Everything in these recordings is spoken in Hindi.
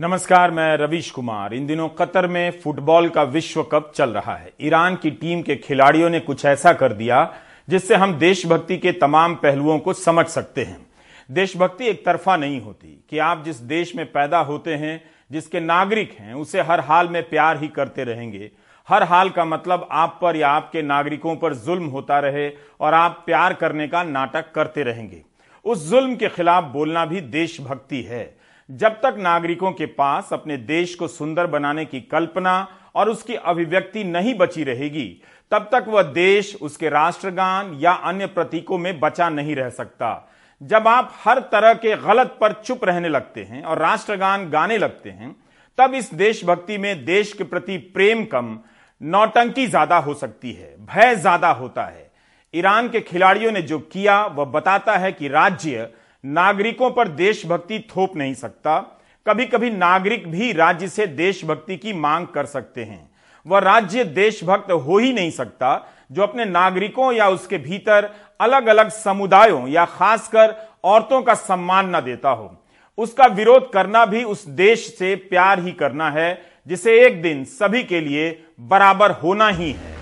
नमस्कार, मैं रवीश कुमार। इन दिनों कतर में फुटबॉल का विश्व कप चल रहा है। ईरान की टीम के खिलाड़ियों ने कुछ ऐसा कर दिया, जिससे हम देशभक्ति के तमाम पहलुओं को समझ सकते हैं। देशभक्ति एक तरफा नहीं होती, कि आप जिस देश में पैदा होते हैं, जिसके नागरिक हैं, उसे हर हाल में प्यार ही करते रहेंगे। हर हाल का मतलब आप पर या आपके नागरिकों पर जुल्म होता रहे और आप प्यार करने का नाटक करते रहेंगे। उस जुल्म के खिलाफ बोलना भी देशभक्ति है। जब तक नागरिकों के पास अपने देश को सुंदर बनाने की कल्पना और उसकी अभिव्यक्ति नहीं बची रहेगी, तब तक वह देश उसके राष्ट्रगान या अन्य प्रतीकों में बचा नहीं रह सकता। जब आप हर तरह के गलत पर चुप रहने लगते हैं और राष्ट्रगान गाने लगते हैं, तब इस देशभक्ति में देश के प्रति प्रेम कम, नौटंकी ज़्यादा हो सकती है, भय ज़्यादा होता है। ईरान के खिलाड़ियों ने जो किया, वह बताता है कि राज्य नागरिकों पर देशभक्ति थोप नहीं सकता। कभी कभी नागरिक भी राज्य से देशभक्ति की मांग कर सकते हैं। वह राज्य देशभक्त हो ही नहीं सकता, जो अपने नागरिकों या उसके भीतर अलग अलग समुदायों या खासकर औरतों का सम्मान न देता हो। उसका विरोध करना भी उस देश से प्यार ही करना है, जिसे एक दिन सभी के लिए बराबर होना ही है।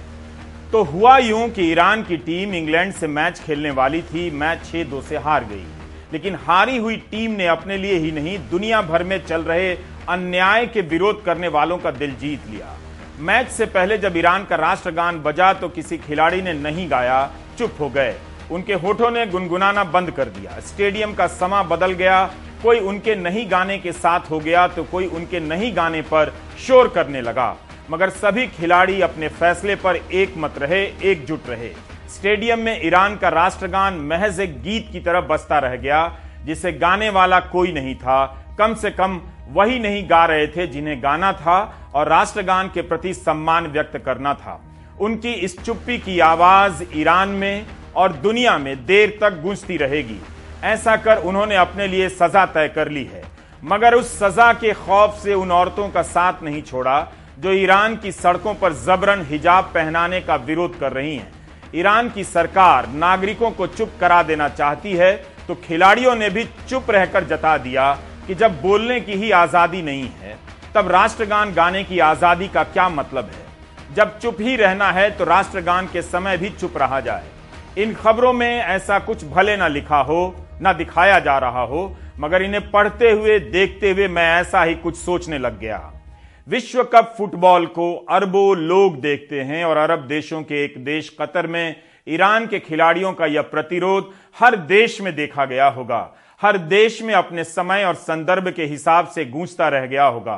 तो हुआ यूँ कि ईरान की टीम इंग्लैंड से मैच खेलने वाली थी, मैच छह दो से हार गई। लेकिन हारी हुई टीम ने अपने लिए ही नहीं, दुनिया भर में चल रहे अन्याय के विरोध करने वालों का दिल जीत लिया। मैच से पहले जब ईरान का राष्ट्रगान बजा तो किसी खिलाड़ी ने नहीं गाया, चुप हो गए। उनके होठों ने गुनगुनाना बंद कर दिया। स्टेडियम का समा बदल गया, कोई उनके नहीं गाने के साथ हो गया तो कोई उनके नहीं गाने पर शोर करने लगा। मगर सभी खिलाड़ी अपने फैसले पर एक मत रहे, एकजुट रहे। स्टेडियम में ईरान का राष्ट्रगान महज एक गीत की तरह बसता रह गया, जिसे गाने वाला कोई नहीं था। कम से कम वही नहीं गा रहे थे जिन्हें गाना था और राष्ट्रगान के प्रति सम्मान व्यक्त करना था। उनकी इस चुप्पी की आवाज़ ईरान में और दुनिया में देर तक गूंजती रहेगी। ऐसा कर उन्होंने अपने लिए सजा तय कर ली है। मगर उस सजा के खौफ से उन औरतों का साथ नहीं छोड़ा, जो ईरान की सड़कों पर जबरन हिजाब पहनाने का विरोध कर रही हैं। ईरान की सरकार नागरिकों को चुप करा देना चाहती है तो खिलाड़ियों ने भी चुप रहकर जता दिया कि जब बोलने की ही आज़ादी नहीं है, तब राष्ट्रगान गाने की आज़ादी का क्या मतलब है? जब चुप ही रहना है तो राष्ट्रगान के समय भी चुप रहा जाए। इन खबरों में ऐसा कुछ भले ना लिखा हो, ना दिखाया जा रहा हो, मगर इन्हें पढ़ते हुए, देखते हुए मैं ऐसा ही कुछ सोचने लग गया। विश्व कप फुटबॉल को अरबों लोग देखते हैं और अरब देशों के एक देश कतर में ईरान के खिलाड़ियों का यह प्रतिरोध हर देश में देखा गया होगा। हर देश में अपने समय और संदर्भ के हिसाब से गूंजता रह गया होगा।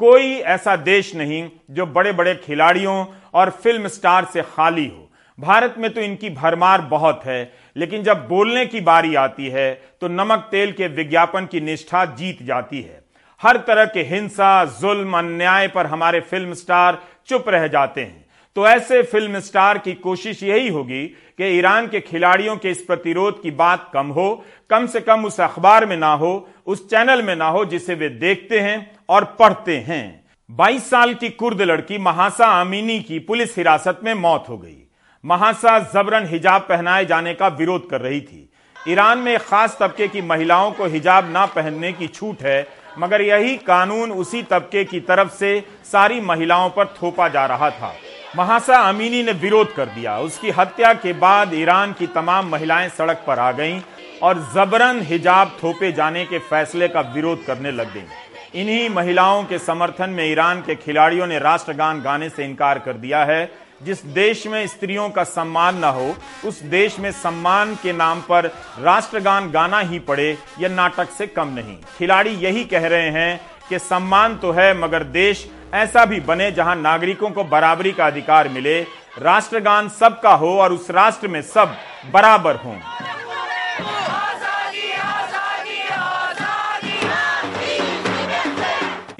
कोई ऐसा देश नहीं जो बड़े बड़े खिलाड़ियों और फ़िल्म स्टार से खाली हो। भारत में तो इनकी भरमार बहुत है, लेकिन जब बोलने की बारी आती है तो नमक तेल के विज्ञापन की निष्ठा जीत जाती है। हर तरह के हिंसा, जुल्म, अन्याय पर हमारे फ़िल्म स्टार चुप रह जाते हैं। तो ऐसे फ़िल्म स्टार की कोशिश यही होगी कि ईरान के खिलाड़ियों के इस प्रतिरोध की बात कम हो, कम से कम उस अखबार में ना हो, उस चैनल में ना हो, जिसे वे देखते हैं और पढ़ते हैं। 22 साल की कुर्द लड़की महासा अमीनी की पुलिस हिरासत में मौत हो गई। महासा जबरन हिजाब पहनाए जाने का विरोध कर रही थी। ईरान में खास तबके की महिलाओं को हिजाब ना पहनने की छूट है मगर यही कानून उसी तबके की तरफ़ से सारी महिलाओं पर थोपा जा रहा था। महासा अमीनी ने विरोध कर दिया। उसकी हत्या के बाद ईरान की तमाम महिलाएँ सड़क पर आ गईं और जबरन हिजाब थोपे जाने के फैसले का विरोध करने लग गईं। इन्हीं महिलाओं के समर्थन में ईरान के खिलाड़ियों ने राष्ट्रगान गाने से इनकार कर दिया है। जिस देश में स्त्रियों का सम्मान न हो, उस देश में सम्मान के नाम पर राष्ट्रगान गाना ही पड़े यह नाटक से कम नहीं। खिलाड़ी यही कह रहे हैं कि सम्मान तो है, मगर देश ऐसा भी बने जहाँ नागरिकों को बराबरी का अधिकार मिले। राष्ट्रगान सबका हो और उस राष्ट्र में सब बराबर हों।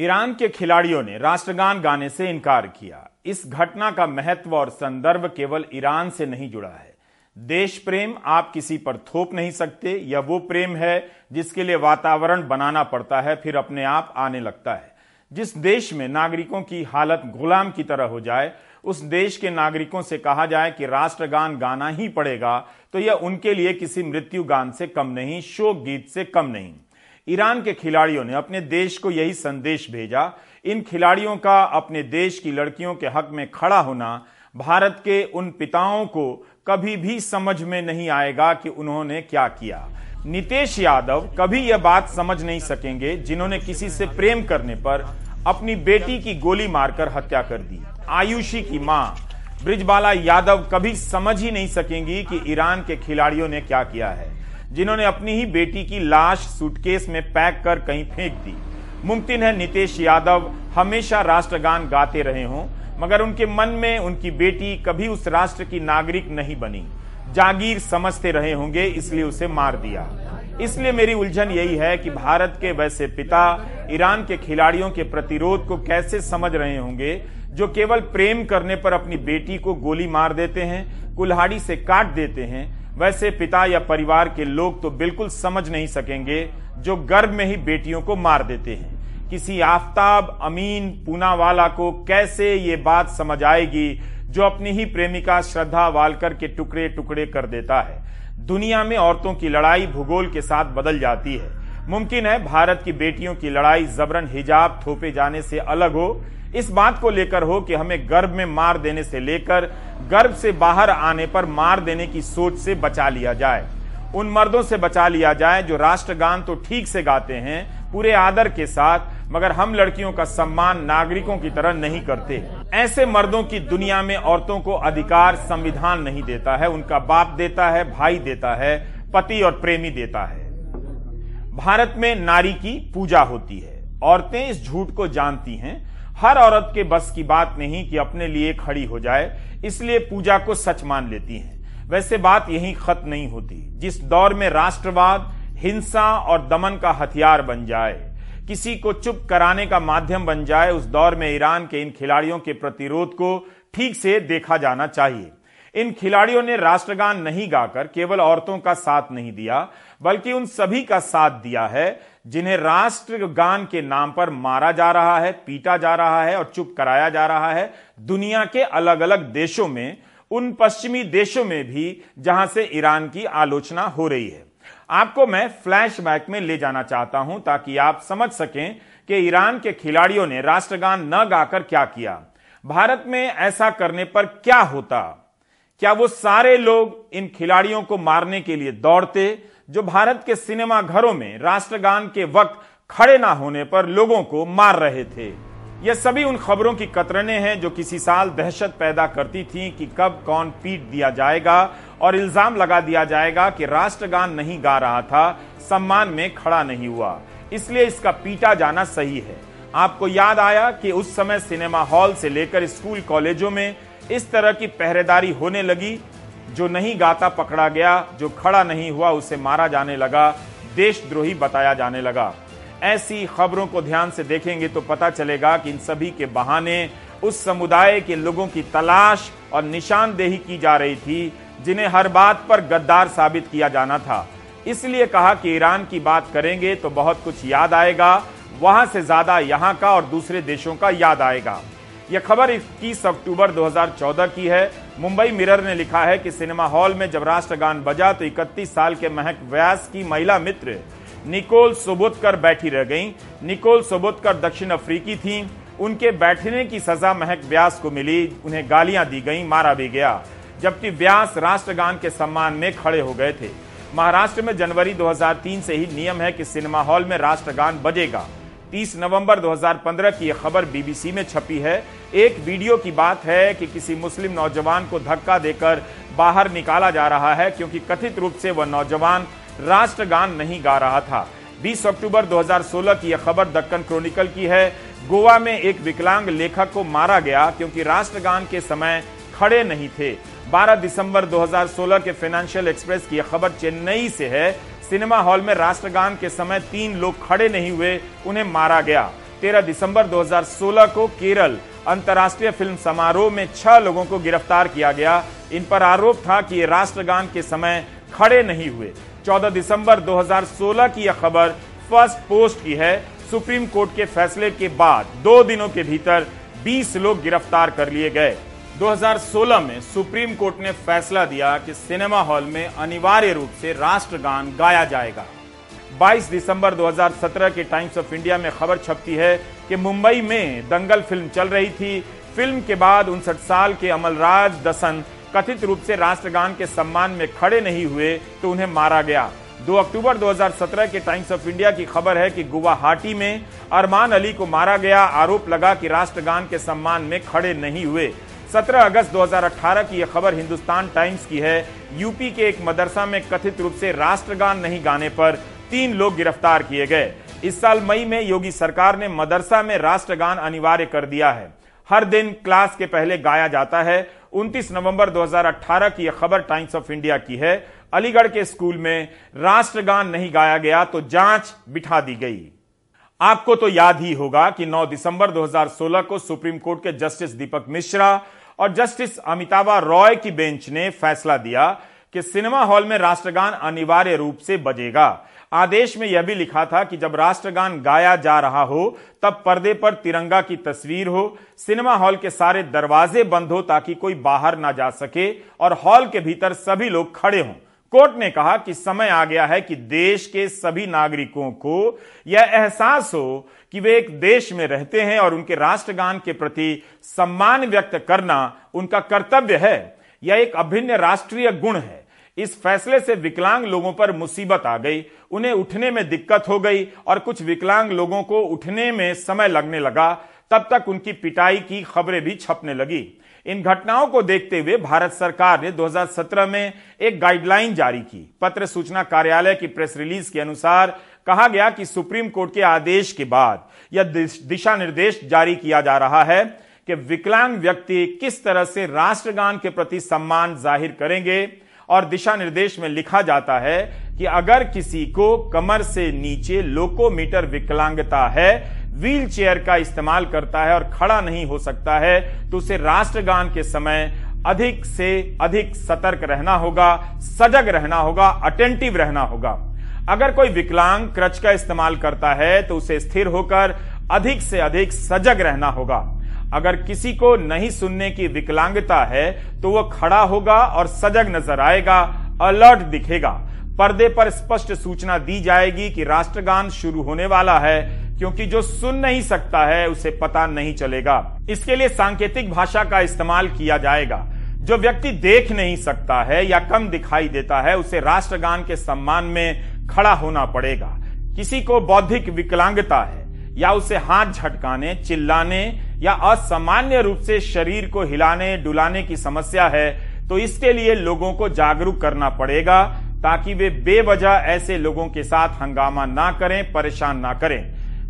ईरान के खिलाड़ियों ने राष्ट्रगान गाने से इनकार किया। इस घटना का महत्व और संदर्भ केवल ईरान से नहीं जुड़ा है। देश प्रेम आप किसी पर थोप नहीं सकते या वो प्रेम है जिसके लिए वातावरण बनाना पड़ता है, फिर अपने आप आने लगता है। जिस देश में नागरिकों की हालत गुलाम की तरह हो जाए, उस देश के नागरिकों से कहा जाए कि राष्ट्रगान गाना ही पड़ेगा तो यह उनके लिए किसी मृत्यु गान से कम नहीं, शोक गीत से कम नहीं। ईरान के खिलाड़ियों ने अपने देश को यही संदेश भेजा इन खिलाड़ियों का अपने देश की लड़कियों के हक में खड़ा होना भारत के उन पिताओं को कभी भी समझ में नहीं आएगा कि उन्होंने क्या किया। नितेश यादव कभी यह बात समझ नहीं सकेंगे जिन्होंने किसी से प्रेम करने पर अपनी बेटी की गोली मारकर हत्या कर दी। आयुषी की माँ ब्रिजबाला यादव कभी समझ ही नहीं सकेंगी कि ईरान के खिलाड़ियों ने क्या किया है, जिन्होंने अपनी ही बेटी की लाश सूटकेस में पैक कर कहीं फेंक दी। मुमकिन है नीतीश यादव हमेशा राष्ट्रगान गाते रहे हों, मगर उनके मन में उनकी बेटी कभी उस राष्ट्र की नागरिक नहीं बनी। जागीर समझते रहे होंगे, इसलिए उसे मार दिया। इसलिए मेरी उलझन यही है कि भारत के वैसे पिता ईरान के खिलाड़ियों के प्रतिरोध को कैसे समझ रहे होंगे, जो केवल प्रेम करने पर अपनी बेटी को गोली मार देते हैं, कुल्हाड़ी से काट देते हैं वैसे पिता या परिवार के लोग तो बिल्कुल समझ नहीं सकेंगे जो गर्भ में ही बेटियों को मार देते हैं। किसी आफ्ताब अमीन पूनावाला को कैसे ये बात समझ आएगी जो अपनी ही प्रेमिका श्रद्धा वालकर के टुकड़े टुकड़े कर देता है? दुनिया में औरतों की लड़ाई भूगोल के साथ बदल जाती है। मुमकिन है भारत की बेटियों की लड़ाई जबरन हिजाब थोपे जाने से अलग हो इस बात को लेकर हो कि हमें गर्भ में मार देने से लेकर गर्भ से बाहर आने पर मार देने की सोच से बचा लिया जाए। उन मर्दों से बचा लिया जाए जो राष्ट्रगान तो ठीक से गाते हैं, पूरे आदर के साथ, मगर हम लड़कियों का सम्मान नागरिकों की तरह नहीं करते। ऐसे मर्दों की दुनिया में औरतों को अधिकार संविधान नहीं देता है, उनका बाप देता है, भाई देता है, पति और प्रेमी देता है। भारत में नारी की पूजा होती है। औरतें इस झूठ को जानती हैं हर औरत के बस की बात नहीं कि अपने लिए खड़ी हो जाए, इसलिए पूजा को सच मान लेती हैं। वैसे बात यही खत्म नहीं होती। जिस दौर में राष्ट्रवाद, हिंसा और दमन का हथियार बन जाए, किसी को चुप कराने का माध्यम बन जाए, उस दौर में ईरान के इन खिलाड़ियों के प्रतिरोध को ठीक से देखा जाना चाहिए। इन खिलाड़ियों ने राष्ट्रगान नहीं गाकर केवल औरतों का साथ नहीं दिया, बल्कि उन सभी का साथ दिया है। जिन्हें राष्ट्रगान के नाम पर मारा जा रहा है, पीटा जा रहा है और चुप कराया जा रहा है, दुनिया के अलग अलग देशों में, उन पश्चिमी देशों में भी जहाँ से ईरान की आलोचना हो रही है। आपको मैं फ्लैशबैक में ले जाना चाहता हूँ ताकि आप समझ सकें कि ईरान के खिलाड़ियों ने राष्ट्रगान न गाकर क्या किया। भारत में ऐसा करने पर क्या होता? क्या वो सारे लोग इन खिलाड़ियों को मारने के लिए दौड़ते? जो भारत के सिनेमा घरों में राष्ट्रगान के वक्त खड़े ना होने पर लोगों को मार रहे थे। ये सभी उन खबरों की कतरने हैं जो किसी साल दहशत पैदा करती थी कि कब कौन पीट दिया जाएगा और इल्ज़ाम लगा दिया जाएगा कि राष्ट्रगान नहीं गा रहा था, सम्मान में खड़ा नहीं हुआ। इसलिए इसका पीटा जाना सही है। आपको याद आया कि उस समय सिनेमा हॉल से लेकर स्कूल कॉलेजों में इस तरह की पहरेदारी होने लगी जो नहीं गाता पकड़ा गया, जो खड़ा नहीं हुआ, उसे मारा जाने लगा, देशद्रोही बताया जाने लगा। ऐसी खबरों को ध्यान से देखेंगे तो पता चलेगा कि इन सभी के बहाने उस समुदाय के लोगों की तलाश और निशानदेही की जा रही थी, जिन्हें हर बात पर गद्दार साबित किया जाना था। इसलिए कहा कि ईरान की बात करेंगे तो बहुत कुछ याद आएगा, वहाँ से ज़्यादा यहाँ का और दूसरे देशों का याद आएगा। यह खबर 21 अक्टूबर 2014 की है। मुंबई मिरर ने लिखा है कि सिनेमा हॉल में जब राष्ट्रगान बजा तो 31 साल के महक व्यास की महिला मित्र निकोल सोबोतकर बैठी रह गईं। निकोल सोबोतकर दक्षिण अफ्रीकी थीं। उनके बैठने की सजा महक व्यास को मिली उन्हें गालियाँ दी गईं, मारा भी गया जबकि व्यास राष्ट्रगान के सम्मान में खड़े हो गए थे महाराष्ट्र में जनवरी 2003 से ही नियम है कि सिनेमा हॉल में राष्ट्रगान बजेगा 30 नवंबर 2015 की यह खबर बीबीसी में छपी है। एक वीडियो की बात है कि किसी मुस्लिम नौजवान को धक्का देकर बाहर निकाला जा रहा है, क्योंकि कथित रूप से वह नौजवान राष्ट्रगान नहीं गा रहा था। 20 अक्टूबर 2016 की यह खबर दक्कन क्रॉनिकल की है। गोवा में एक विकलांग लेखक को मारा गया, क्योंकि राष्ट्रगान के समय खड़े नहीं थे। 12 दिसंबर 2016 के फाइनेंशियल एक्सप्रेस की यह खबर चेन्नई से है। सिनेमा हॉल में राष्ट्रगान के समय तीन लोग खड़े नहीं हुए, उन्हें मारा गया। 13 दिसंबर 2016 को केरल अंतर्राष्ट्रीय फ़िल्म समारोह में छह लोगों को गिरफ़्तार किया गया। इन पर आरोप था कि ये राष्ट्रगान के समय खड़े नहीं हुए। 14 दिसंबर 2016 की यह खबर फ़र्स्ट पोस्ट की है। सुप्रीम कोर्ट के फैसले के बाद दो दिनों के भीतर 20 लोग गिरफ़्तार कर लिए गए। 2016 में सुप्रीम कोर्ट ने फैसला दिया कि सिनेमा हॉल में अनिवार्य रूप से राष्ट्रगान गाया जाएगा। 22 दिसंबर 2017 के टाइम्स ऑफ़ इंडिया में खबर छपती है कि मुंबई में दंगल फ़िल्म चल रही थी। फ़िल्म के बाद उनसठ साल के अमलराज दसन कथित रूप से राष्ट्रगान के सम्मान में खड़े नहीं हुए तो उन्हें मारा गया। 2 अक्टूबर 2017 के टाइम्स ऑफ़ इंडिया की खबर है कि गुवाहाटी में अरमान अली को मारा गया। आरोप लगा कि राष्ट्रगान के सम्मान में खड़े नहीं हुए। 17 अगस्त 2018 की यह खबर हिंदुस्तान टाइम्स की है। यूपी के एक मदरसा में कथित रूप से राष्ट्रगान नहीं गाने पर तीन लोग गिरफ़्तार किए गए। इस साल मई में योगी सरकार ने मदरसा में राष्ट्रगान अनिवार्य कर दिया है। हर दिन क्लास के पहले गाया जाता है। 29 नवंबर 2018 की यह खबर टाइम्स ऑफ़ इंडिया की है। अलीगढ़ के स्कूल में राष्ट्रगान नहीं गाया गया तो जाँच बिठा दी गई। आपको तो याद ही होगा कि 9 दिसंबर 2016 को सुप्रीम कोर्ट के जस्टिस दीपक मिश्रा और जस्टिस अमिताभा रॉय की बेंच ने फैसला दिया कि सिनेमा हॉल में राष्ट्रगान अनिवार्य रूप से बजेगा। आदेश में यह भी लिखा था कि जब राष्ट्रगान गाया जा रहा हो, तब पर्दे पर तिरंगा की तस्वीर हो, सिनेमा हॉल के सारे दरवाजे बंद हो ताकि कोई बाहर ना जा सके और हॉल के भीतर सभी लोग खड़े हों। कोर्ट ने कहा कि समय आ गया है कि देश के सभी नागरिकों को यह एहसास हो कि वे एक देश में रहते हैं और उनके राष्ट्रगान के प्रति सम्मान व्यक्त करना उनका कर्तव्य है। यह एक अभिन्न राष्ट्रीय गुण है। इस फैसले से विकलांग लोगों पर मुसीबत आ गई। उन्हें उठने में दिक्कत हो गई और कुछ विकलांग लोगों को उठने में समय लगने लगा। तब तक उनकी पिटाई की खबरें भी छपने लगी। इन घटनाओं को देखते हुए भारत सरकार ने 2017 में एक गाइडलाइन जारी की। पत्र सूचना कार्यालय की प्रेस रिलीज़ के अनुसार कहा गया कि सुप्रीम कोर्ट के आदेश के बाद यह दिशा निर्देश जारी किया जा रहा है कि विकलांग व्यक्ति किस तरह से राष्ट्रगान के प्रति सम्मान ज़ाहिर करेंगे और दिशा निर्देश में लिखा जाता है कि अगर किसी को कमर से नीचे लोकोमीटर विकलांगता है व्हील चेयर का इस्तेमाल करता है और खड़ा नहीं हो सकता है तो उसे राष्ट्रगान के समय अधिक से अधिक सतर्क रहना होगा, सजग रहना होगा अटेंटिव रहना होगा। अगर कोई विकलांग क्रच का इस्तेमाल करता है तो उसे स्थिर होकर अधिक से अधिक सजग रहना होगा। अगर किसी को नहीं सुनने की विकलांगता है तो वह खड़ा होगा और सजग नज़र आएगा, अलर्ट दिखेगा। पर्दे पर स्पष्ट सूचना दी जाएगी कि राष्ट्रगान शुरू होने वाला है, क्योंकि जो सुन नहीं सकता है, उसे पता नहीं चलेगा। इसके लिए सांकेतिक भाषा का इस्तेमाल किया जाएगा। जो व्यक्ति देख नहीं सकता है या कम दिखाई देता है, उसे राष्ट्रगान के सम्मान में खड़ा होना पड़ेगा। किसी को बौद्धिक विकलांगता है, या उसे हाथ झटकाने, चिल्लाने, या असामान्य रूप से शरीर को हिलाने, डुलाने की समस्या है तो इसके लिए लोगों को जागरूक करना पड़ेगा, ताकि वे बेवजह ऐसे लोगों के साथ हंगामा ना करें, परेशान ना करें।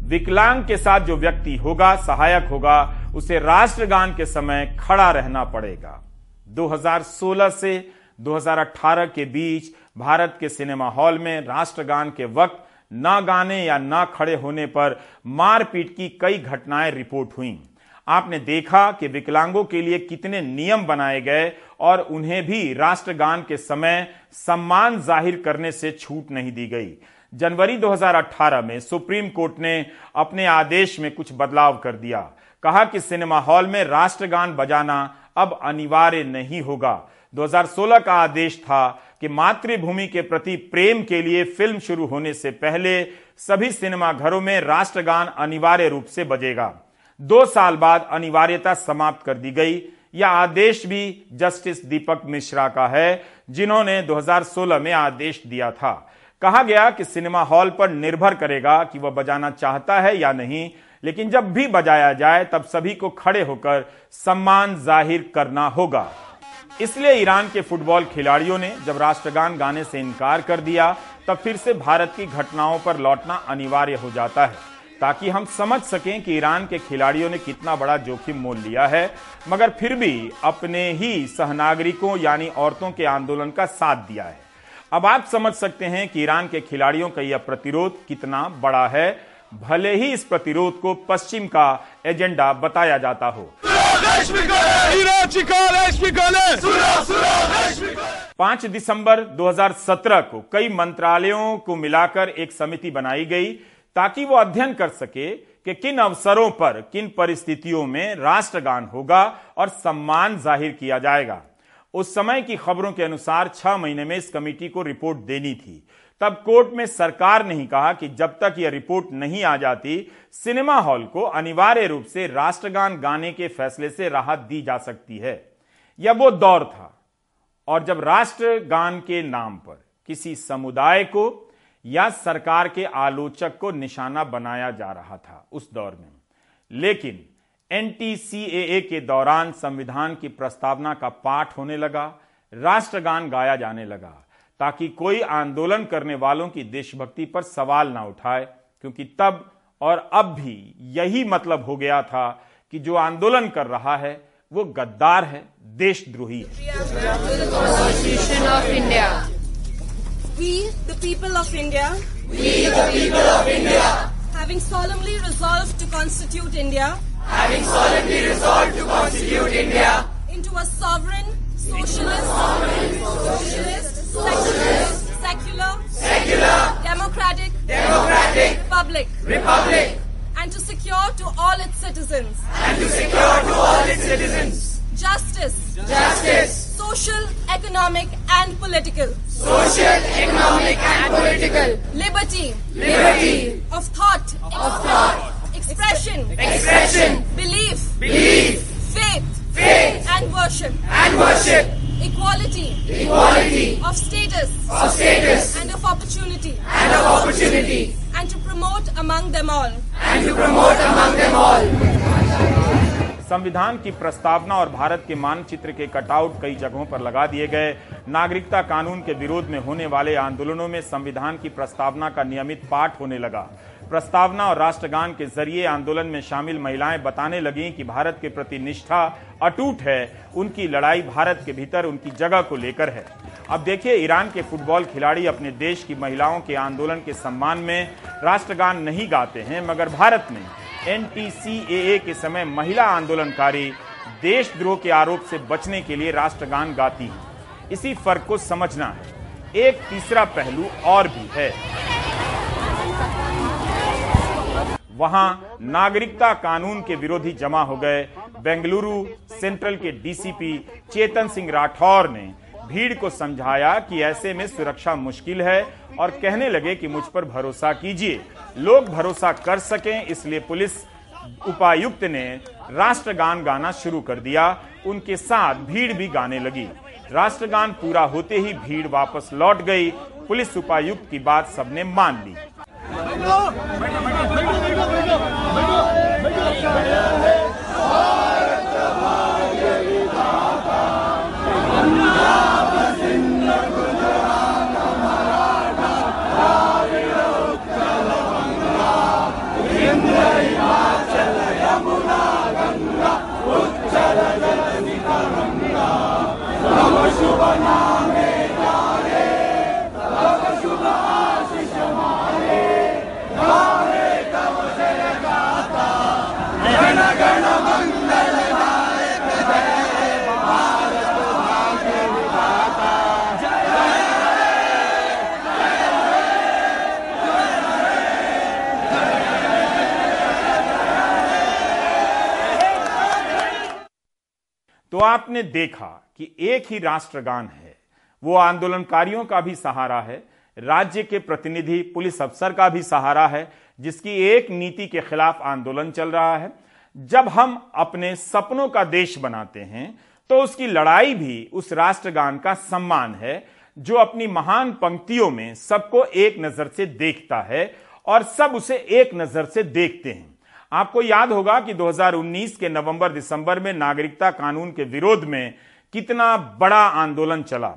विकलांग के साथ जो व्यक्ति होगा, सहायक होगा, उसे राष्ट्रगान के समय खड़ा रहना पड़ेगा। 2016 से 2018 के बीच भारत के सिनेमा हॉल में राष्ट्रगान के वक्त न गाने या न खड़े होने पर मारपीट की कई घटनाएँ रिपोर्ट हुई। आपने देखा कि विकलांगों के लिए कितने नियम बनाए गए और उन्हें भी राष्ट्रगान के समय सम्मान ज़ाहिर करने से छूट नहीं दी गई। जनवरी 2018 में सुप्रीम कोर्ट ने अपने आदेश में कुछ बदलाव कर दिया। कहा कि सिनेमा हॉल में राष्ट्रगान बजाना अब अनिवार्य नहीं होगा। 2016 का आदेश था कि मातृभूमि के प्रति प्रेम के लिए फ़िल्म शुरू होने से पहले सभी सिनेमा घरों में राष्ट्रगान अनिवार्य रूप से बजेगा। दो साल बाद अनिवार्यता समाप्त कर दी गई। यह आदेश भी जस्टिस दीपक मिश्रा का है, जिन्होंने 2016 में आदेश दिया था। कहा गया कि सिनेमा हॉल पर निर्भर करेगा कि वह बजाना चाहता है या नहीं, लेकिन जब भी बजाया जाए, तब सभी को खड़े होकर सम्मान ज़ाहिर करना होगा। इसलिए ईरान के फुटबॉल खिलाड़ियों ने जब राष्ट्रगान गाने से इनकार कर दिया, तब फिर से भारत की घटनाओं पर लौटना अनिवार्य हो जाता है, ताकि हम समझ सकें कि ईरान के खिलाड़ियों ने कितना बड़ा जोखिम मोल लिया है, मगर फिर भी अपने ही सहनागरिकों यानी औरतों के आंदोलन का साथ दिया है। अब आप समझ सकते हैं कि ईरान के खिलाड़ियों का यह प्रतिरोध कितना बड़ा है भले ही इस प्रतिरोध को पश्चिम का एजेंडा बताया जाता हो। पाँच दिसंबर 2017 को कई मंत्रालयों को मिलाकर एक समिति बनाई गई ताकि वो अध्ययन कर सके कि किन अवसरों पर किन परिस्थितियों में राष्ट्रगान होगा और सम्मान ज़ाहिर किया जाएगा। उस समय की खबरों के अनुसार छह महीने में इस कमेटी को रिपोर्ट देनी थी। तब कोर्ट में सरकार ने ही कहा कि जब तक यह रिपोर्ट नहीं आ जाती, सिनेमा हॉल को अनिवार्य रूप से राष्ट्रगान गाने के फैसले से राहत दी जा सकती है। यह वो दौर था। और जब राष्ट्रगान के नाम पर किसी समुदाय को या सरकार के आलोचक को निशाना बनाया जा रहा था उस दौर में। लेकिन एनटीसीए के दौरान संविधान की प्रस्तावना का पाठ होने लगा, राष्ट्रगान गाया जाने लगा ताकि कोई आंदोलन करने वालों की देशभक्ति पर सवाल ना उठाए क्योंकि तब और अब भी यही मतलब हो गया था कि जो आंदोलन कर रहा है वो गद्दार है देशद्रोही है We, the people of India, we, the people of India, having solemnly resolved to constitute India, having solemnly resolved to constitute India into a sovereign, socialist, socialist, socialist secular, secular, democratic, democratic, republic, republic, and to secure to all its citizens, and to secure to all its citizens. Justice, justice, social, economic, and political, social, economic, and political, liberty, liberty. Of thought, of thought, expression, expression, belief, belief, faith, faith, and worship, and worship, equality, equality of status, of status, and of opportunity, and of opportunity, and to promote among them all, and to promote among them all. संविधान की प्रस्तावना और भारत के मानचित्र के कटआउट कई जगहों पर लगा दिए गए नागरिकता कानून के विरोध में होने वाले आंदोलनों में संविधान की प्रस्तावना का नियमित पाठ होने लगा प्रस्तावना और राष्ट्रगान के ज़रिए आंदोलन में शामिल महिलाएँ बताने लगी कि भारत के प्रति निष्ठा अटूट है। उनकी लड़ाई भारत के भीतर उनकी जगह को लेकर है। अब देखिए, ईरान के फुटबॉल खिलाड़ी अपने देश की महिलाओं के आंदोलन के सम्मान में राष्ट्रगान नहीं गाते हैं, मगर भारत में एनटीसीए के समय महिला आंदोलनकारी देशद्रोह के आरोप से बचने के लिए राष्ट्रगान गाती हैं। इसी फ़र्क को समझना है। एक तीसरा पहलू और भी है। वहाँ नागरिकता कानून के विरोधी जमा हो गए। बेंगलुरु सेंट्रल के डीसीपी चेतन सिंह राठौर ने भीड़ को समझाया कि ऐसे में सुरक्षा मुश्किल है और कहने लगे कि मुझ पर भरोसा कीजिए। लोग भरोसा कर सकें, इसलिए पुलिस उपायुक्त ने राष्ट्रगान गाना शुरू कर दिया। उनके साथ भीड़ भी गाने लगी। राष्ट्रगान पूरा होते ही भीड़ वापस लौट गई। पुलिस उपायुक्त की बात सबने मान ली। Bekle! Bekle! Bekle! Bekle! Bekle! आपने देखा कि एक ही राष्ट्रगान है, वो आंदोलनकारियों का भी सहारा है, राज्य के प्रतिनिधि, पुलिस अफसर का भी सहारा है, जिसकी एक नीति के खिलाफ आंदोलन चल रहा है। जब हम अपने सपनों का देश बनाते हैं तो उसकी लड़ाई भी उस राष्ट्रगान का सम्मान है, जो अपनी महान पंक्तियों में सबको एक नज़र से देखता है और सब उसे एक नज़र से देखते हैं। आपको याद होगा कि 2019 के नवंबर दिसंबर में नागरिकता कानून के विरोध में कितना बड़ा आंदोलन चला।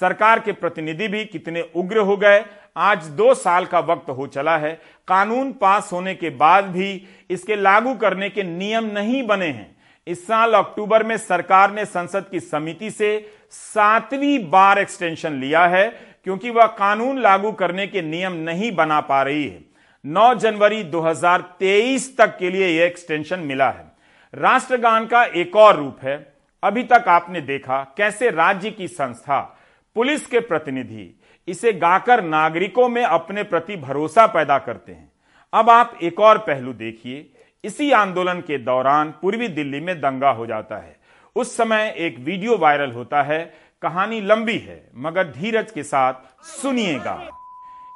सरकार के प्रतिनिधि भी कितने उग्र हो गए। आज दो साल का वक्त हो चला है। कानून पास होने के बाद भी इसके लागू करने के नियम नहीं बने हैं। इस साल अक्टूबर में सरकार ने संसद की समिति से सातवीं बार एक्सटेंशन लिया है, क्योंकि वह कानून लागू करने के नियम नहीं बना पा रही है। 9 जनवरी 2023 तक के लिए यह एक्सटेंशन मिला है। राष्ट्रगान का एक और रूप है। अभी तक आपने देखा कैसे राज्य की संस्था, पुलिस के प्रतिनिधि, इसे गाकर नागरिकों में अपने प्रति भरोसा पैदा करते हैं। अब आप एक और पहलू देखिए। इसी आंदोलन के दौरान पूर्वी दिल्ली में दंगा हो जाता है। उस समय एक वीडियो वायरल होता है। कहानी लंबी है, मगर धीरज के साथ सुनिएगा।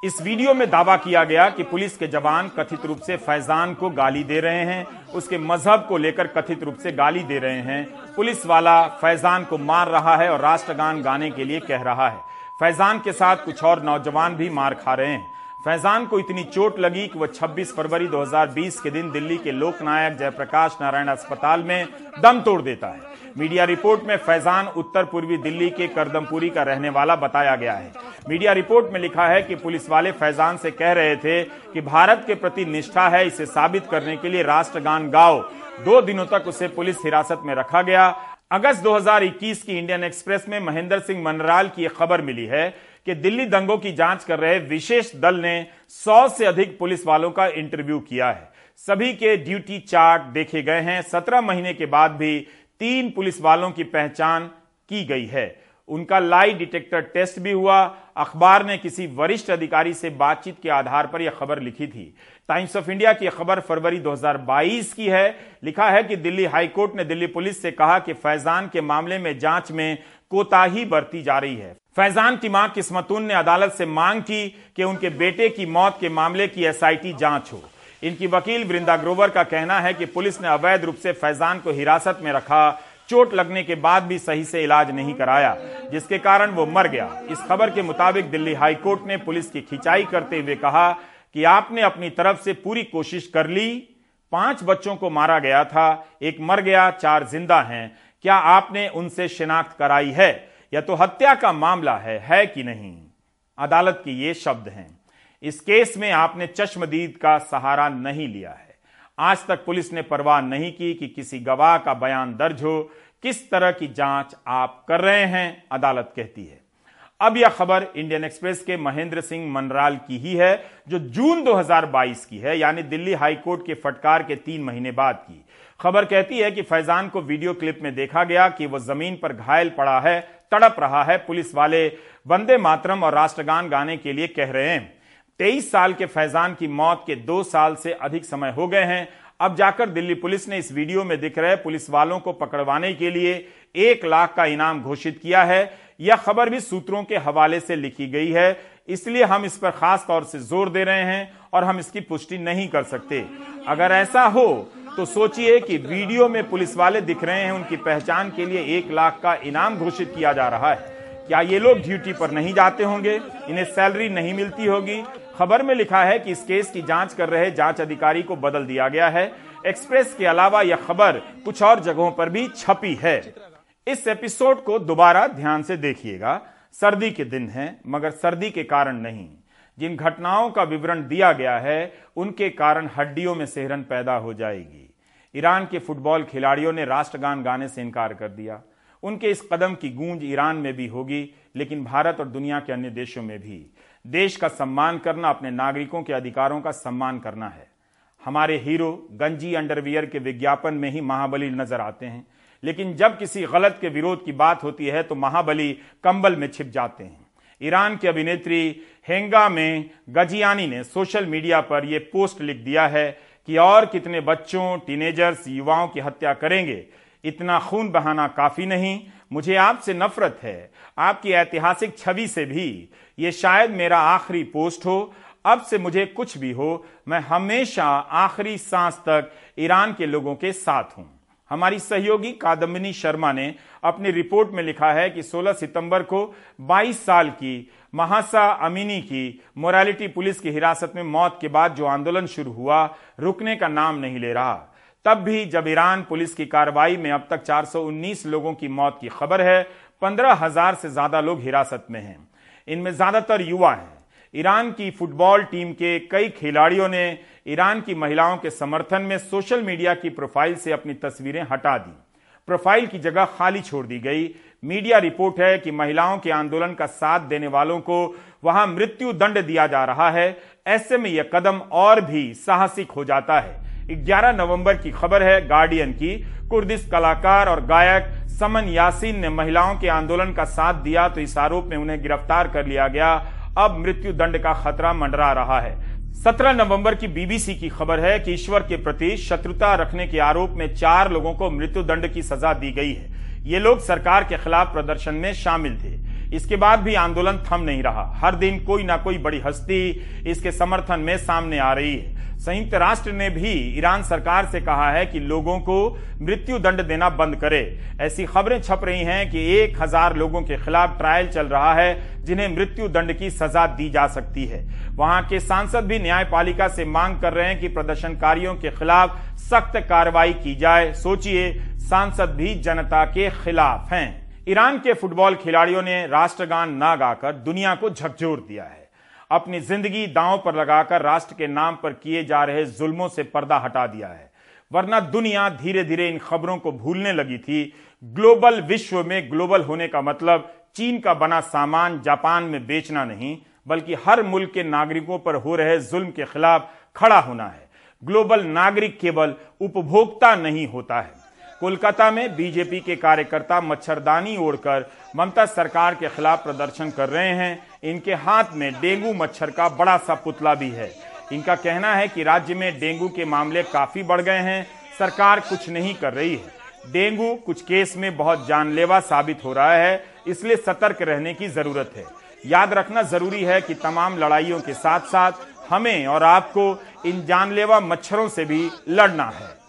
इस वीडियो में दावा किया गया कि पुलिस के जवान कथित रूप से फैजान को गाली दे रहे हैं, उसके मज़हब को लेकर कथित रूप से गाली दे रहे हैं। पुलिस वाला फैजान को मार रहा है और राष्ट्रगान गाने के लिए कह रहा है। फैजान के साथ कुछ और नौजवान भी मार खा रहे हैं। फैजान को इतनी चोट लगी कि वह 26 फरवरी 2020 के दिन दिल्ली के लोकनायक जयप्रकाश नारायण अस्पताल में दम तोड़ देता है। मीडिया रिपोर्ट में फैजान उत्तर पूर्वी दिल्ली के करदमपुरी का रहने वाला बताया गया है। मीडिया रिपोर्ट में लिखा है कि पुलिस वाले फैजान से कह रहे थे कि भारत के प्रति निष्ठा है इसे साबित करने के लिए राष्ट्रगान गाओ। दो दिनों तक उसे पुलिस हिरासत में रखा गया। अगस्त 2021 की इंडियन एक्सप्रेस में महेंद्र सिंह मनराल की एक खबर मिली है कि दिल्ली दंगों की जाँच कर रहे विशेष दल ने 100 से अधिक पुलिस वालों का इंटरव्यू किया है। सभी के ड्यूटी चार्ट देखे गए हैं। सत्रह महीने के बाद भी तीन पुलिस वालों की पहचान की गई है। उनका लाई डिटेक्टर टेस्ट भी हुआ। अखबार ने किसी वरिष्ठ अधिकारी से बातचीत के आधार पर यह खबर लिखी थी। टाइम्स ऑफ़ इंडिया की खबर फरवरी 2022 की है। लिखा है कि दिल्ली हाईकोर्ट ने दिल्ली पुलिस से कहा कि फैजान के मामले में जाँच में कोताही बरती जा रही है। फैजान की माँ किस्मतुन ने अदालत से मांग की कि उनके बेटे की मौत के मामले की एसआईटी जाँच हो। इनकी वकील वृंदा ग्रोवर का कहना है कि पुलिस ने अवैध रूप से फैजान को हिरासत में रखा। चोट लगने के बाद भी सही से इलाज नहीं कराया, जिसके कारण वो मर गया। इस खबर के मुताबिक दिल्ली हाईकोर्ट ने पुलिस की खिंचाई करते हुए कहा कि आपने अपनी तरफ़ से पूरी कोशिश कर ली। पाँच बच्चों को मारा गया था, एक मर गया, चार ज़िंदा हैं। क्या आपने उनसे शिनाख्त कराई है? या तो हत्या का मामला है है कि नहीं? अदालत के ये शब्द हैं, इस केस में आपने चश्मदीद का सहारा नहीं लिया है। आज तक पुलिस ने परवाह नहीं की कि किसी गवाह का बयान दर्ज हो। किस तरह की जाँच आप कर रहे हैं, अदालत कहती है। अब यह खबर इंडियन एक्सप्रेस के महेंद्र सिंह मनराल की ही है, जो जून 2022 की है, यानी दिल्ली हाईकोर्ट के फटकार के तीन महीने बाद की। खबर कहती है कि फैजान को वीडियो क्लिप में देखा गया कि वह ज़मीन पर घायल पड़ा है, तड़प रहा है, पुलिस वाले वंदे मातरम और राष्ट्रगान गाने के लिए कह रहे हैं। तेईस साल के फैजान की मौत के दो साल से अधिक समय हो गए हैं। अब जाकर दिल्ली पुलिस ने इस वीडियो में दिख रहे पुलिस वालों को पकड़वाने के लिए एक लाख का इनाम घोषित किया है। यह खबर भी सूत्रों के हवाले से लिखी गई है, इसलिए हम इस पर खास तौर से ज़ोर दे रहे हैं और हम इसकी पुष्टि नहीं कर सकते। अगर ऐसा हो तो सोचिए कि वीडियो में पुलिस वाले दिख रहे हैं, उनकी पहचान के लिए एक लाख का इनाम घोषित किया जा रहा है। क्या ये लोग ड्यूटी पर नहीं जाते होंगे? इन्हें सैलरी नहीं मिलती होगी? खबर में लिखा है कि इस केस की जाँच कर रहे जाँच अधिकारी को बदल दिया गया है। एक्सप्रेस के अलावा यह खबर कुछ और जगहों पर भी छपी है। इस एपिसोड को दोबारा ध्यान से देखिएगा। सर्दी के दिन है, मगर सर्दी के कारण नहीं। जिन घटनाओं का विवरण दिया गया है, उनके कारण हड्डियों में सेहरन पैदा हो जाएगी। ईरान के फुटबॉल खिलाड़ियों ने राष्ट्रगान गाने से इनकार कर दिया। उनके इस कदम की गूंज ईरान में भी होगी, लेकिन भारत और दुनिया के अन्य देशों में भी। देश का सम्मान करना, अपने नागरिकों के अधिकारों का सम्मान करना है। हमारे हीरो गंजी अंडरवियर के विज्ञापन में ही महाबली नज़र आते हैं, लेकिन जब किसी गलत के विरोध की बात होती है तो महाबली कंबल में छिप जाते हैं। ईरान की अभिनेत्री हेंगा में गजियानी ने सोशल मीडिया पर यह पोस्ट लिख दिया है कि और कितने बच्चों, टीनेजर्स, युवाओं की हत्या करेंगे। इतना खून बहाना काफ़ी नहीं, मुझे आपसे नफरत है। आपकी ऐतिहासिक छवि से भी ये शायद मेरा आखिरी पोस्ट हो। अब से मुझे कुछ भी हो, मैं हमेशा आखिरी सांस तक ईरान के लोगों के साथ हूँ। हमारी सहयोगी कादम्बिनी शर्मा ने अपनी रिपोर्ट में लिखा है कि 16 सितंबर को 22 साल की महासा अमीनी की मोरालिटी पुलिस की हिरासत में मौत के बाद जो आंदोलन शुरू हुआ, रुकने का नाम नहीं ले रहा। तब भी जब ईरान पुलिस की कार्रवाई में अब तक 419 लोगों की मौत की खबर है, पंद्रह हज़ार से ज़्यादा लोग हिरासत में हैं। इनमें ज़्यादातर युवा हैं। ईरान की फुटबॉल टीम के कई खिलाड़ियों ने ईरान की महिलाओं के समर्थन में सोशल मीडिया की प्रोफ़ाइल से अपनी तस्वीरें हटा दी। प्रोफ़ाइल की जगह खाली छोड़ दी गई। मीडिया रिपोर्ट है कि महिलाओं के आंदोलन का साथ देने वालों को वहाँ मृत्यु दंड दिया जा रहा है। ऐसे में यह कदम और भी साहसिक हो जाता है। 11 नवंबर की खबर है गार्डियन की। कुर्दिश कलाकार और गायक समन यासीन ने महिलाओं के आंदोलन का साथ दिया तो इस आरोप में उन्हें गिरफ़्तार कर लिया गया। अब मृत्यु दंड का खतरा मंडरा रहा है। 17 नवंबर की बीबीसी की खबर है कि ईश्वर के प्रति शत्रुता रखने के आरोप में चार लोगों को मृत्युदंड की सजा दी गई है। ये लोग सरकार के खिलाफ प्रदर्शन में शामिल थे। इसके बाद भी आंदोलन थम नहीं रहा। हर दिन कोई ना कोई बड़ी हस्ती इसके समर्थन में सामने आ रही है। संयुक्त राष्ट्र ने भी ईरान सरकार से कहा है कि लोगों को मृत्यु दंड देना बंद करे। ऐसी खबरें छप रही हैं कि एक हज़ार लोगों के खिलाफ ट्रायल चल रहा है, जिन्हें मृत्यु दंड की सजा दी जा सकती है। वहाँ के सांसद भी न्यायपालिका से मांग कर रहे हैं कि प्रदर्शनकारियों के खिलाफ सख्त कार्रवाई की जाए। सोचिए, सांसद भी जनता के खिलाफ हैं। ईरान के फुटबॉल खिलाड़ियों ने राष्ट्रगान ना गाकर दुनिया को झकझोर दिया है। अपनी ज़िंदगी दांव पर लगाकर राष्ट्र के नाम पर किए जा रहे जुल्मों से पर्दा हटा दिया है। वरना दुनिया धीरे धीरे इन खबरों को भूलने लगी थी। ग्लोबल विश्व में ग्लोबल होने का मतलब चीन का बना सामान जापान में बेचना नहीं, बल्कि हर मुल्क के नागरिकों पर हो रहे जुल्म के खिलाफ खड़ा होना है। ग्लोबल नागरिक केवल उपभोक्ता नहीं होता है। कोलकाता में बीजेपी के कार्यकर्ता मच्छरदानी ओढ़कर ममता सरकार के खिलाफ प्रदर्शन कर रहे हैं। इनके हाथ में डेंगू मच्छर का बड़ा सा पुतला भी है। इनका कहना है कि राज्य में डेंगू के मामले काफ़ी बढ़ गए हैं। सरकार कुछ नहीं कर रही है। डेंगू कुछ केस में बहुत जानलेवा साबित हो रहा है, इसलिए सतर्क रहने की ज़रूरत है। याद रखना ज़रूरी है कि तमाम लड़ाइयों के साथ साथ हमें और आपको इन जानलेवा मच्छरों से भी लड़ना है।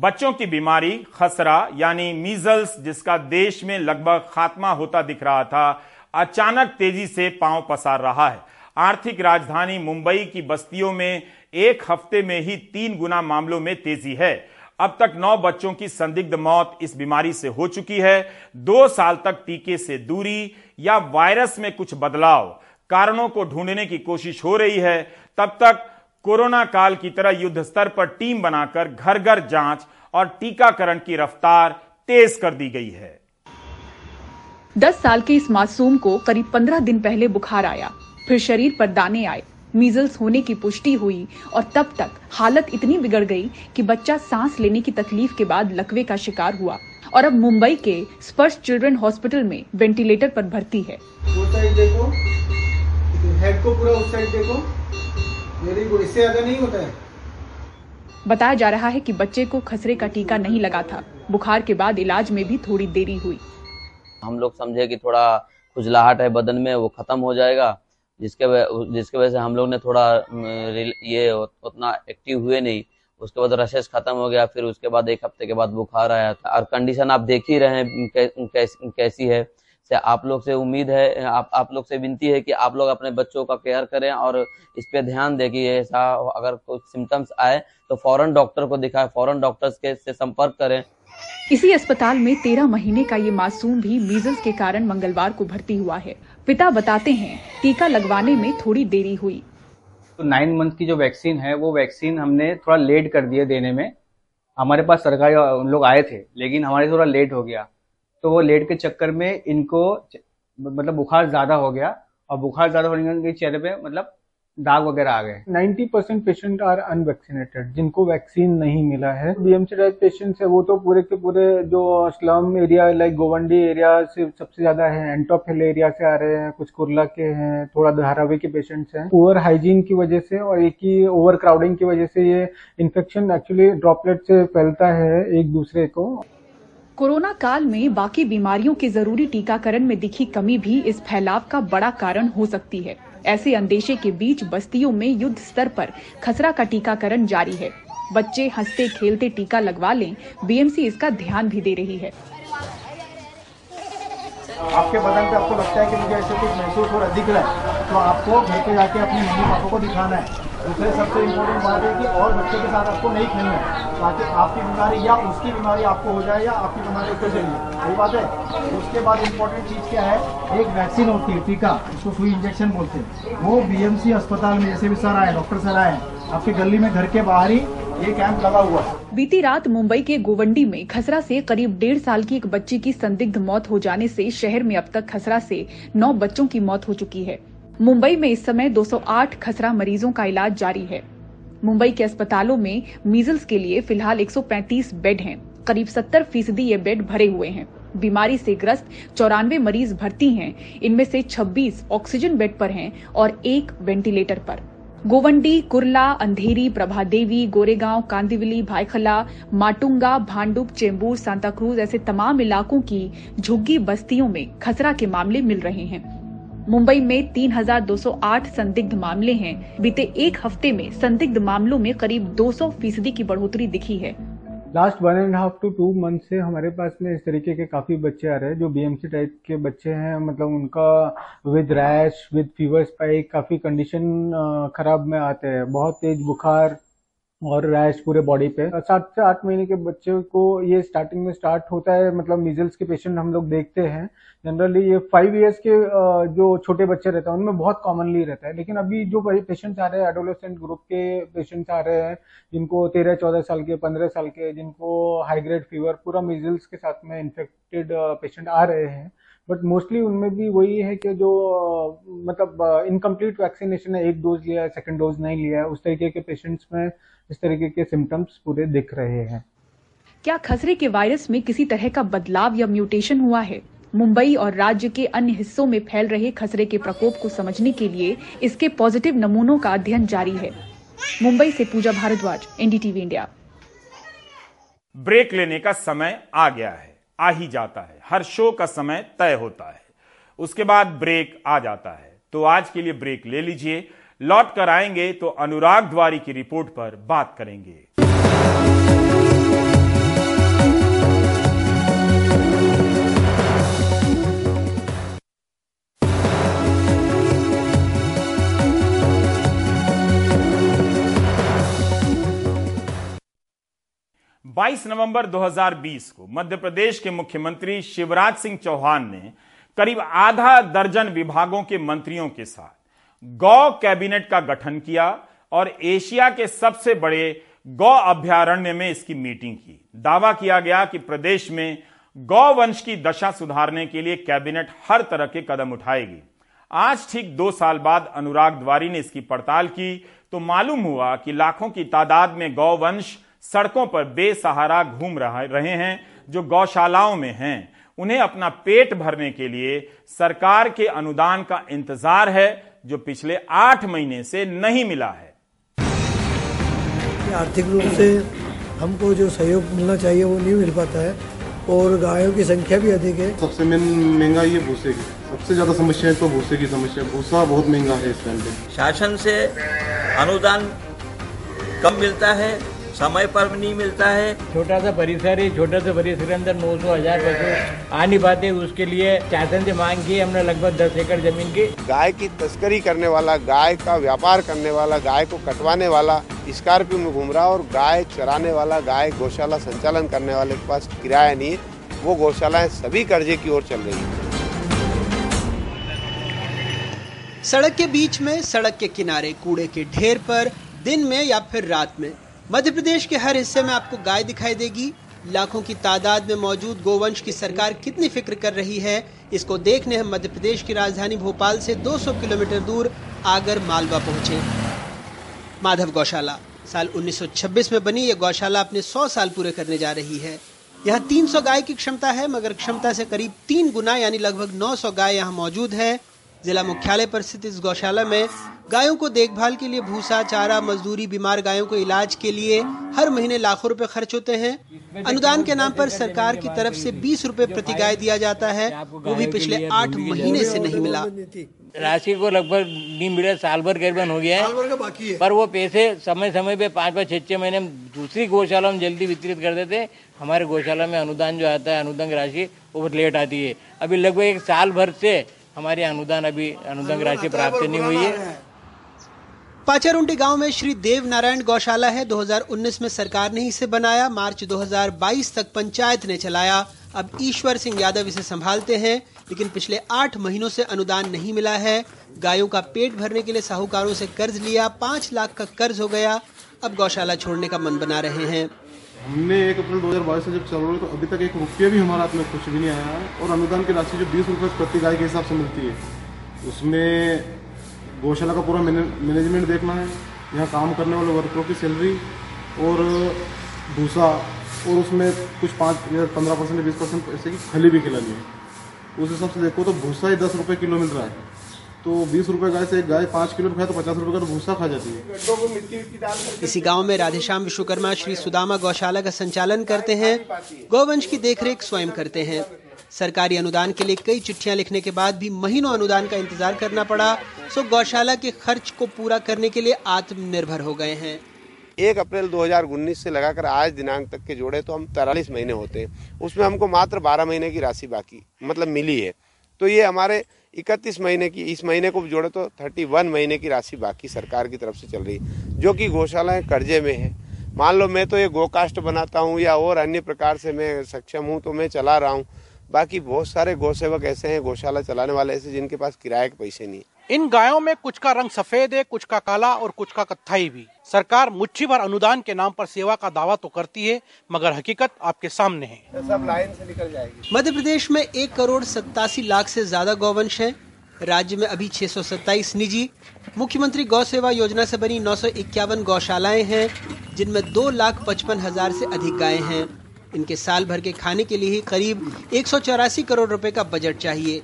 बच्चों की बीमारी, खसरा, यानी मीजल्स जिसका देश में लगभग खात्मा होता दिख रहा था, अचानक तेज़ी से पाँव पसार रहा है। आर्थिक राजधानी मुंबई की बस्तियों में एक हफ़्ते में ही तीन गुना मामलों में तेज़ी है। अब तक नौ बच्चों की संदिग्ध मौत इस बीमारी से हो चुकी है। दो साल तक टीके से दूरी या वायरस में कुछ बदलाव, कारणों को ढूँढने की कोशिश हो रही है। तब तक कोरोना काल की तरह युद्ध स्तर पर टीम बनाकर घर घर जाँच और टीकाकरण की रफ्तार तेज कर दी गई है। दस साल के इस मासूम को करीब पंद्रह दिन पहले बुखार आया। फिर शरीर पर दाने आए मीजल्स होने की पुष्टि हुई और तब तक हालत इतनी बिगड़ गई कि बच्चा सांस लेने की तकलीफ़ के बाद लकवे का शिकार हुआ और अब मुंबई के स्पर्श चिल्ड्रन हॉस्पिटल में वेंटिलेटर पर भर्ती है। देखो हेड को पूरा उस साइड देखो। वेरी गुड इससे ज़्यादा नहीं होता है। बताया जा रहा है कि बच्चे को खसरे का टीका नहीं लगा था। बुखार के बाद इलाज में भी थोड़ी देरी हुई। हम लोग समझे कि थोड़ा खुजलाहट है बदन में वो खत्म हो जाएगा जिसके जिसके वजह से हम लोग ने थोड़ा ये उतना एक्टिव हुए नहीं। उसके बाद रशेस खत्म हो गया फिर उसके बाद एक हफ़्ते के बाद बुखार आया था। और कंडीशन आप देख ही रहे हैं कैसी है। से आप लोग से उम्मीद है आप आप लोग से विनती है कि आप लोग अपने बच्चों का केयर करें और इस पे ध्यान दें कि ऐसा अगर कुछ सिम्टम्स आए तो फ़ौरन डॉक्टर को दिखाएँ फ़ौरन डॉक्टर्स के से संपर्क करें। इसी अस्पताल में तेरह महीने का ये मासूम भी मीजल्स के कारण मंगलवार को भर्ती हुआ है। पिता बताते हैं टीका लगवाने में थोड़ी देरी हुई। तो नाइन मंथ की जो वैक्सीन है वो वैक्सीन हमने थोड़ा लेट कर दिया देने में। हमारे पास सरकारी लोग आए थे लेकिन हमारे थोड़ा लेट हो गया। तो वो लेट के चक्कर में इनको मतलब बुखार ज़्यादा हो गया और बुखार ज़्यादा होने के चेहरे पे मतलब दाग वगैरह आ गए। 90 परसेंट पेशेंट आर अनवैक्सीनेटेड जिनको वैक्सीन नहीं मिला है। बीएमसी टाइप पेशेंट्स है वो तो पूरे के पूरे जो slum area like Govandi area से सबसे ज़्यादा है एंटोफिल एरिया से आ रहे हैं, कुछ कुरला के हैं, थोड़ा धारावी के पेशेंट्स हैं। ओवर हाइजीन की वजह से और एक ही ओवर क्राउडिंग की वजह से ये इन्फेक्शन एक्चुअली ड्रॉपलेट से फैलता है एक दूसरे को। कोरोना काल में बाकी बीमारियों के ज़रूरी टीकाकरण में दिखी कमी भी इस फैलाव का बड़ा कारण हो सकती है। ऐसे अंदेशे के बीच बस्तियों में युद्ध स्तर पर खसरा का टीकाकरण जारी है। बच्चे हँसते खेलते टीका लगवा लें, बीएमसी इसका ध्यान भी दे रही है। आपके बदन पे आपको लगता है कि मुझे ऐसे कुछ महसूस हो रहा दिख रहा है तो आपको घर पे जाके अपनी मम्मी पापा को दिखाना है। दूसरे सबसे इम्पोर्टेंट बात है कि और बच्चे के साथ आपको नहीं खेलना है। ताकि आपकी बीमारी या उसकी बीमारी आपको हो जाए या आपकी बीमारी उसको चलिए सही बात है? उसके बाद इम्पोर्टेंट चीज़ क्या है? एक वैक्सीन होती है टीका उसको सुई इंजेक्शन बोलते हैं। वो बीएमसी अस्पताल में, जैसे भी सर आए डॉक्टर सर आए, आपकी गली में, घर के बाहर ही ये कैंप लगा हुआ बीती रात मुंबई के गोवंडी में खसरा से करीब डेढ़ साल की एक बच्ची की संदिग्ध मौत हो जाने से शहर में अब तक खसरा से नौ बच्चों की मौत हो चुकी है। मुंबई में इस समय 208 खसरा मरीजों का इलाज जारी है। मुंबई के अस्पतालों में मीजल्स के लिए फ़िलहाल 135 बेड हैं। करीब 70 फ़ीसदी ये बेड भरे हुए हैं। बीमारी से ग्रस्त चौरानवे मरीज़ भर्ती हैं। इनमें से 26 ऑक्सीजन बेड पर हैं और एक वेंटिलेटर पर। गोवंडी, कुरला, अंधेरी प्रभा देवी गोरेगांव, कांदिवली, भाईखला, माटुंगा, भांडुप, चेंबूर, सांताक्रूज ऐसे तमाम इलाकों की झुग्गी बस्तियों में खसरा के मामले मिल रहे हैं। मुंबई में 3,208 संदिग्ध मामले हैं। बीते एक हफ़्ते में संदिग्ध मामलों में करीब 200 फ़ीसदी की बढ़ोतरी दिखी है। Last one and half two two month से हमारे पास में इस तरीके के काफ़ी बच्चे आ रहे हैं जो बीएमसी टाइप के बच्चे हैं। मतलब उनका with rash with fever spike काफ़ी कंडीशन खराब में आते हैं। बहुत तेज बुखार और रैश पूरे बॉडी पे। सात से आठ महीने के बच्चे को ये स्टार्टिंग में स्टार्ट होता है मतलब मीजल्स के पेशेंट हम लोग देखते हैं। जनरली ये फाइव इयर्स के जो छोटे बच्चे रहते हैं, उनमें बहुत कॉमनली रहता है। लेकिन अभी जो पेशेंट्स आ रहे हैं एडोलेसेंट ग्रुप के पेशेंट्स आ रहे हैं, जिनको तेरह, चौदह साल के, पंद्रह साल के, जिनको हाई ग्रेड फीवर पूरा मीजल्स के साथ में इन्फेक्टेड पेशेंट आ रहे हैं। बट मोस्टली उनमें भी वही है कि जो मतलब इनकम्प्लीट वैक्सीनेशन है एक डोज लिया है सेकेंड डोज नहीं लिया है उस तरीके के पेशेंट्स में इस तरीके के सिम्टम्स पूरे दिख रहे हैं। क्या खसरे के वायरस में किसी तरह का बदलाव या म्यूटेशन हुआ है? मुंबई और राज्य के अन्य हिस्सों में फैल रहे खसरे के प्रकोप को समझने के लिए इसके पॉजिटिव नमूनों का अध्ययन जारी है। मुंबई से Pooja Bhardwaj NDTV India break लेने का समय आ गया है। आ ही जाता है। हर शो का समय तय होता है। उसके बाद ब्रेक आ जाता है। तो आज के लिए ब्रेक ले लीजिए। लौट कर आएँगे तो अनुराग द्वारी की रिपोर्ट पर बात करेंगे। बाईस नवंबर 2020 को मध्य प्रदेश के मुख्यमंत्री शिवराज सिंह चौहान ने करीब आधा दर्जन विभागों के मंत्रियों के साथ गौ कैबिनेट का गठन किया और एशिया के सबसे बड़े गौ अभ्यारण्य में इसकी मीटिंग की। दावा किया गया कि प्रदेश में गौ वंश की दशा सुधारने के लिए कैबिनेट हर तरह के कदम उठाएगी। आज ठीक दो साल बाद अनुराग द्वारी ने इसकी पड़ताल की तो मालूम हुआ कि लाखों की तादाद में गौ वंश सड़कों पर बेसहारा घूम रहे हैं जो गौशालाओं में हैं। उन्हें अपना पेट भरने के लिए सरकार के अनुदान का इंतज़ार है जो पिछले आठ महीने से नहीं मिला है। आर्थिक रूप से हमको जो सहयोग मिलना चाहिए वो नहीं मिल पाता है और गायों की संख्या भी अधिक है। सबसे मेन महँगा ये भूसे की। सबसे ज़्यादा समस्या है तो भूसे की समस्या। भूसा बहुत महँगा है इस टाइम पे। शासन से अनुदान कम मिलता है समय पर नहीं मिलता है। छोटा सा परिसर है छोटा सा परिसर के अंदर नौ सौ हज़ार पशु आ नहीं पाते उसके लिए शासन से मांग की हमने लगभग दस एकड़ ज़मीन की। गाय की तस्करी करने वाला गाय का व्यापार करने वाला गाय को कटवाने वाला स्कॉर्पियो में घूम रहा और गाय चराने वाला गाय गौशाला संचालन करने वाले के पास किराया नहीं वो गौशालाएँ सभी कर्जे की ओर चल रही है। सड़क के बीच में सड़क के किनारे कूड़े के ढेर पर दिन में या फिर रात में मध्य प्रदेश के हर हिस्से में आपको गाय दिखाई देगी। लाखों की तादाद में मौजूद गोवंश की सरकार कितनी फ़िक्र कर रही है, इसको देखने हम मध्य प्रदेश की राजधानी भोपाल से 200 किलोमीटर दूर आगर मालवा पहुँचे। माधव गौशाला, साल 1926 में बनी यह गौशाला अपने 100 साल पूरे करने जा रही है। यहाँ 300 गाय की क्षमता है, मगर क्षमता से करीब तीन गुना, यानी लगभग 900 गाय यहाँ मौजूद है। जिला मुख्यालय पर स्थित इस गौशाला में गायों को देखभाल के लिए भूसा चारा मजदूरी बीमार गायों को इलाज के लिए हर महीने लाखों रुपए खर्च होते हैं। अनुदान के नाम पर सरकार की तरफ़ से बीस रुपए प्रति गाय दिया जाता है। वो भी पिछले आठ महीने से नहीं मिला। राशि को लगभग नहीं मिला साल भर करीबन हो गया है। है। पर वो पैसे समय समय पे पाँच पाँच छह छह महीने दूसरी गौशाला में जल्दी वितरित कर देते। हमारे गौशाला में अनुदान जो आता है अनुदान राशि वो लेट आती है। अभी लगभग एक साल भर से हमारे अनुदान अभी अनुदान राशि प्राप्त नहीं हुई है। पाचारुंडी गाँव में श्री देव नारायण गौशाला है। 2019 में सरकार ने इसे बनाया। मार्च 2022 तक पंचायत ने चलाया। अब ईश्वर सिंह यादव इसे संभालते हैं लेकिन पिछले आठ महीनों से अनुदान नहीं मिला है। गायों का पेट भरने के लिए साहूकारों से कर्ज लिया। पाँच लाख का कर्ज हो गया। अब गौशाला छोड़ने का मन बना रहे हैं। हमने एक अप्रैल 2022 से जब चल रहे तो अभी तक एक रुपये भी हमारे हाथ में कुछ भी नहीं आया है और अनुदान की राशि जो बीस रुपये प्रति गाय के हिसाब से मिलती है, उसमें गौशाला का पूरा मैनेजमेंट देखना है, यहाँ काम करने वाले वर्करों की सैलरी और भूसा और उसमें कुछ पाँच या पंद्रह परसेंट बीस परसेंट पैसे की खली भी खिलानी है। उस हिसाब से देखो तो भूसा ही दस रुपये किलो मिल रहा है। तो बीस रुपए गाय से एक गाय पाँच किलो खाए तो पचास रुपए का भूसा खा जाती है। इसी गाँव में राधेश्याम विश्वकर्मा श्री सुदामा गौशाला का संचालन करते हैं। गौवंश की देखरेख स्वयं करते हैं। सरकारी अनुदान के लिए कई चिट्ठियाँ लिखने के बाद भी महीनों अनुदान का इंतज़ार करना पड़ा सो गौशाला के खर्च को पूरा करने के लिए आत्मनिर्भर हो गए हैं। एक अप्रैल 2019 से लगाकर आज दिनांक तक के जोड़े तो हम तैतालीस महीने होते हैं। उसमें हमको मात्र 12 महीने की राशि बाकी मतलब मिली है। तो ये हमारे 31 महीने की, इस महीने को जोड़े तो 31 महीने की राशि बाकी सरकार की तरफ़ से चल रही है, जो कि गौशालाएँ कर्जे में है। मान लो मैं तो ये गोकास्ट बनाता हूँ या और अन्य प्रकार से मैं सक्षम हूँ तो मैं चला रहा हूँ। बाकी बहुत सारे गौसेवक ऐसे हैं, गौशाला चलाने वाले ऐसे, जिनके पास किराए के पैसे नहीं इन गायों में कुछ का रंग सफ़ेद है कुछ का काला और कुछ का कत्थई भी। सरकार मुच्छी भर अनुदान के नाम पर सेवा का दावा तो करती है मगर हकीकत आपके सामने है। सब लाइन से निकल जाएगी। मध्य प्रदेश में एक करोड़ सत्तासी लाख से ज़्यादा गौवंश है। राज्य में अभी 627 निजी मुख्यमंत्री गौ सेवा योजना से बनी नौ सौ इक्यावन गौशालाएँ हैं जिनमें दो लाख पचपन हज़ार से अधिक गायें हैं। इनके साल भर के खाने के लिए ही करीब एक सौ चौरासी करोड़ रुपए का बजट चाहिए।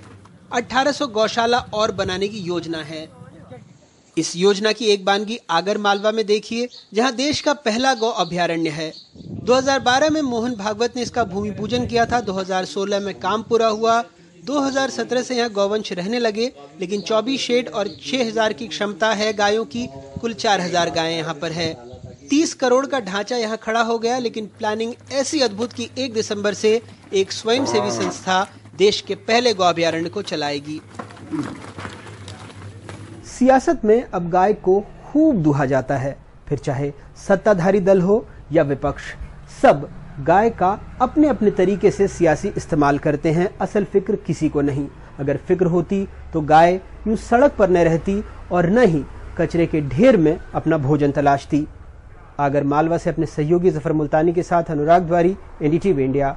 1800 गौशाला और बनाने की योजना है। इस योजना की एक बानगी आगर मालवा में देखिए, जहाँ देश का पहला गौ अभ्यारण्य है। 2012 में मोहन भागवत ने इसका भूमि पूजन किया था 2016 में काम पूरा हुआ 2017 से यहाँ गौवंश रहने लगे, लेकिन 24 शेड और 6000 की क्षमता है गायों की, कुल 4000 गायें यहाँ पर है। 30 करोड़ का ढांचा यहाँ खड़ा हो गया, लेकिन प्लानिंग ऐसी अद्भुत की 1 दिसंबर से एक स्वयंसेवी संस्था देश के पहले गौ अभ्यारण्य को चलाएगी। सियासत में अब गाय को खूब दुहा जाता है। फिर चाहे सत्ताधारी दल हो या विपक्ष, सब गाय का अपने अपने तरीके से सियासी इस्तेमाल करते हैं। असल फ़िक्र किसी को नहीं। अगर फ़िक्र होती तो गाय यूँ सड़क पर न रहती और न ही कचरे के ढेर में अपना भोजन तलाशती। आगर मालवा से अपने सहयोगी ज़फ़र मुल्तानी के साथ अनुराग द्वारी एनडीटीवी इंडिया।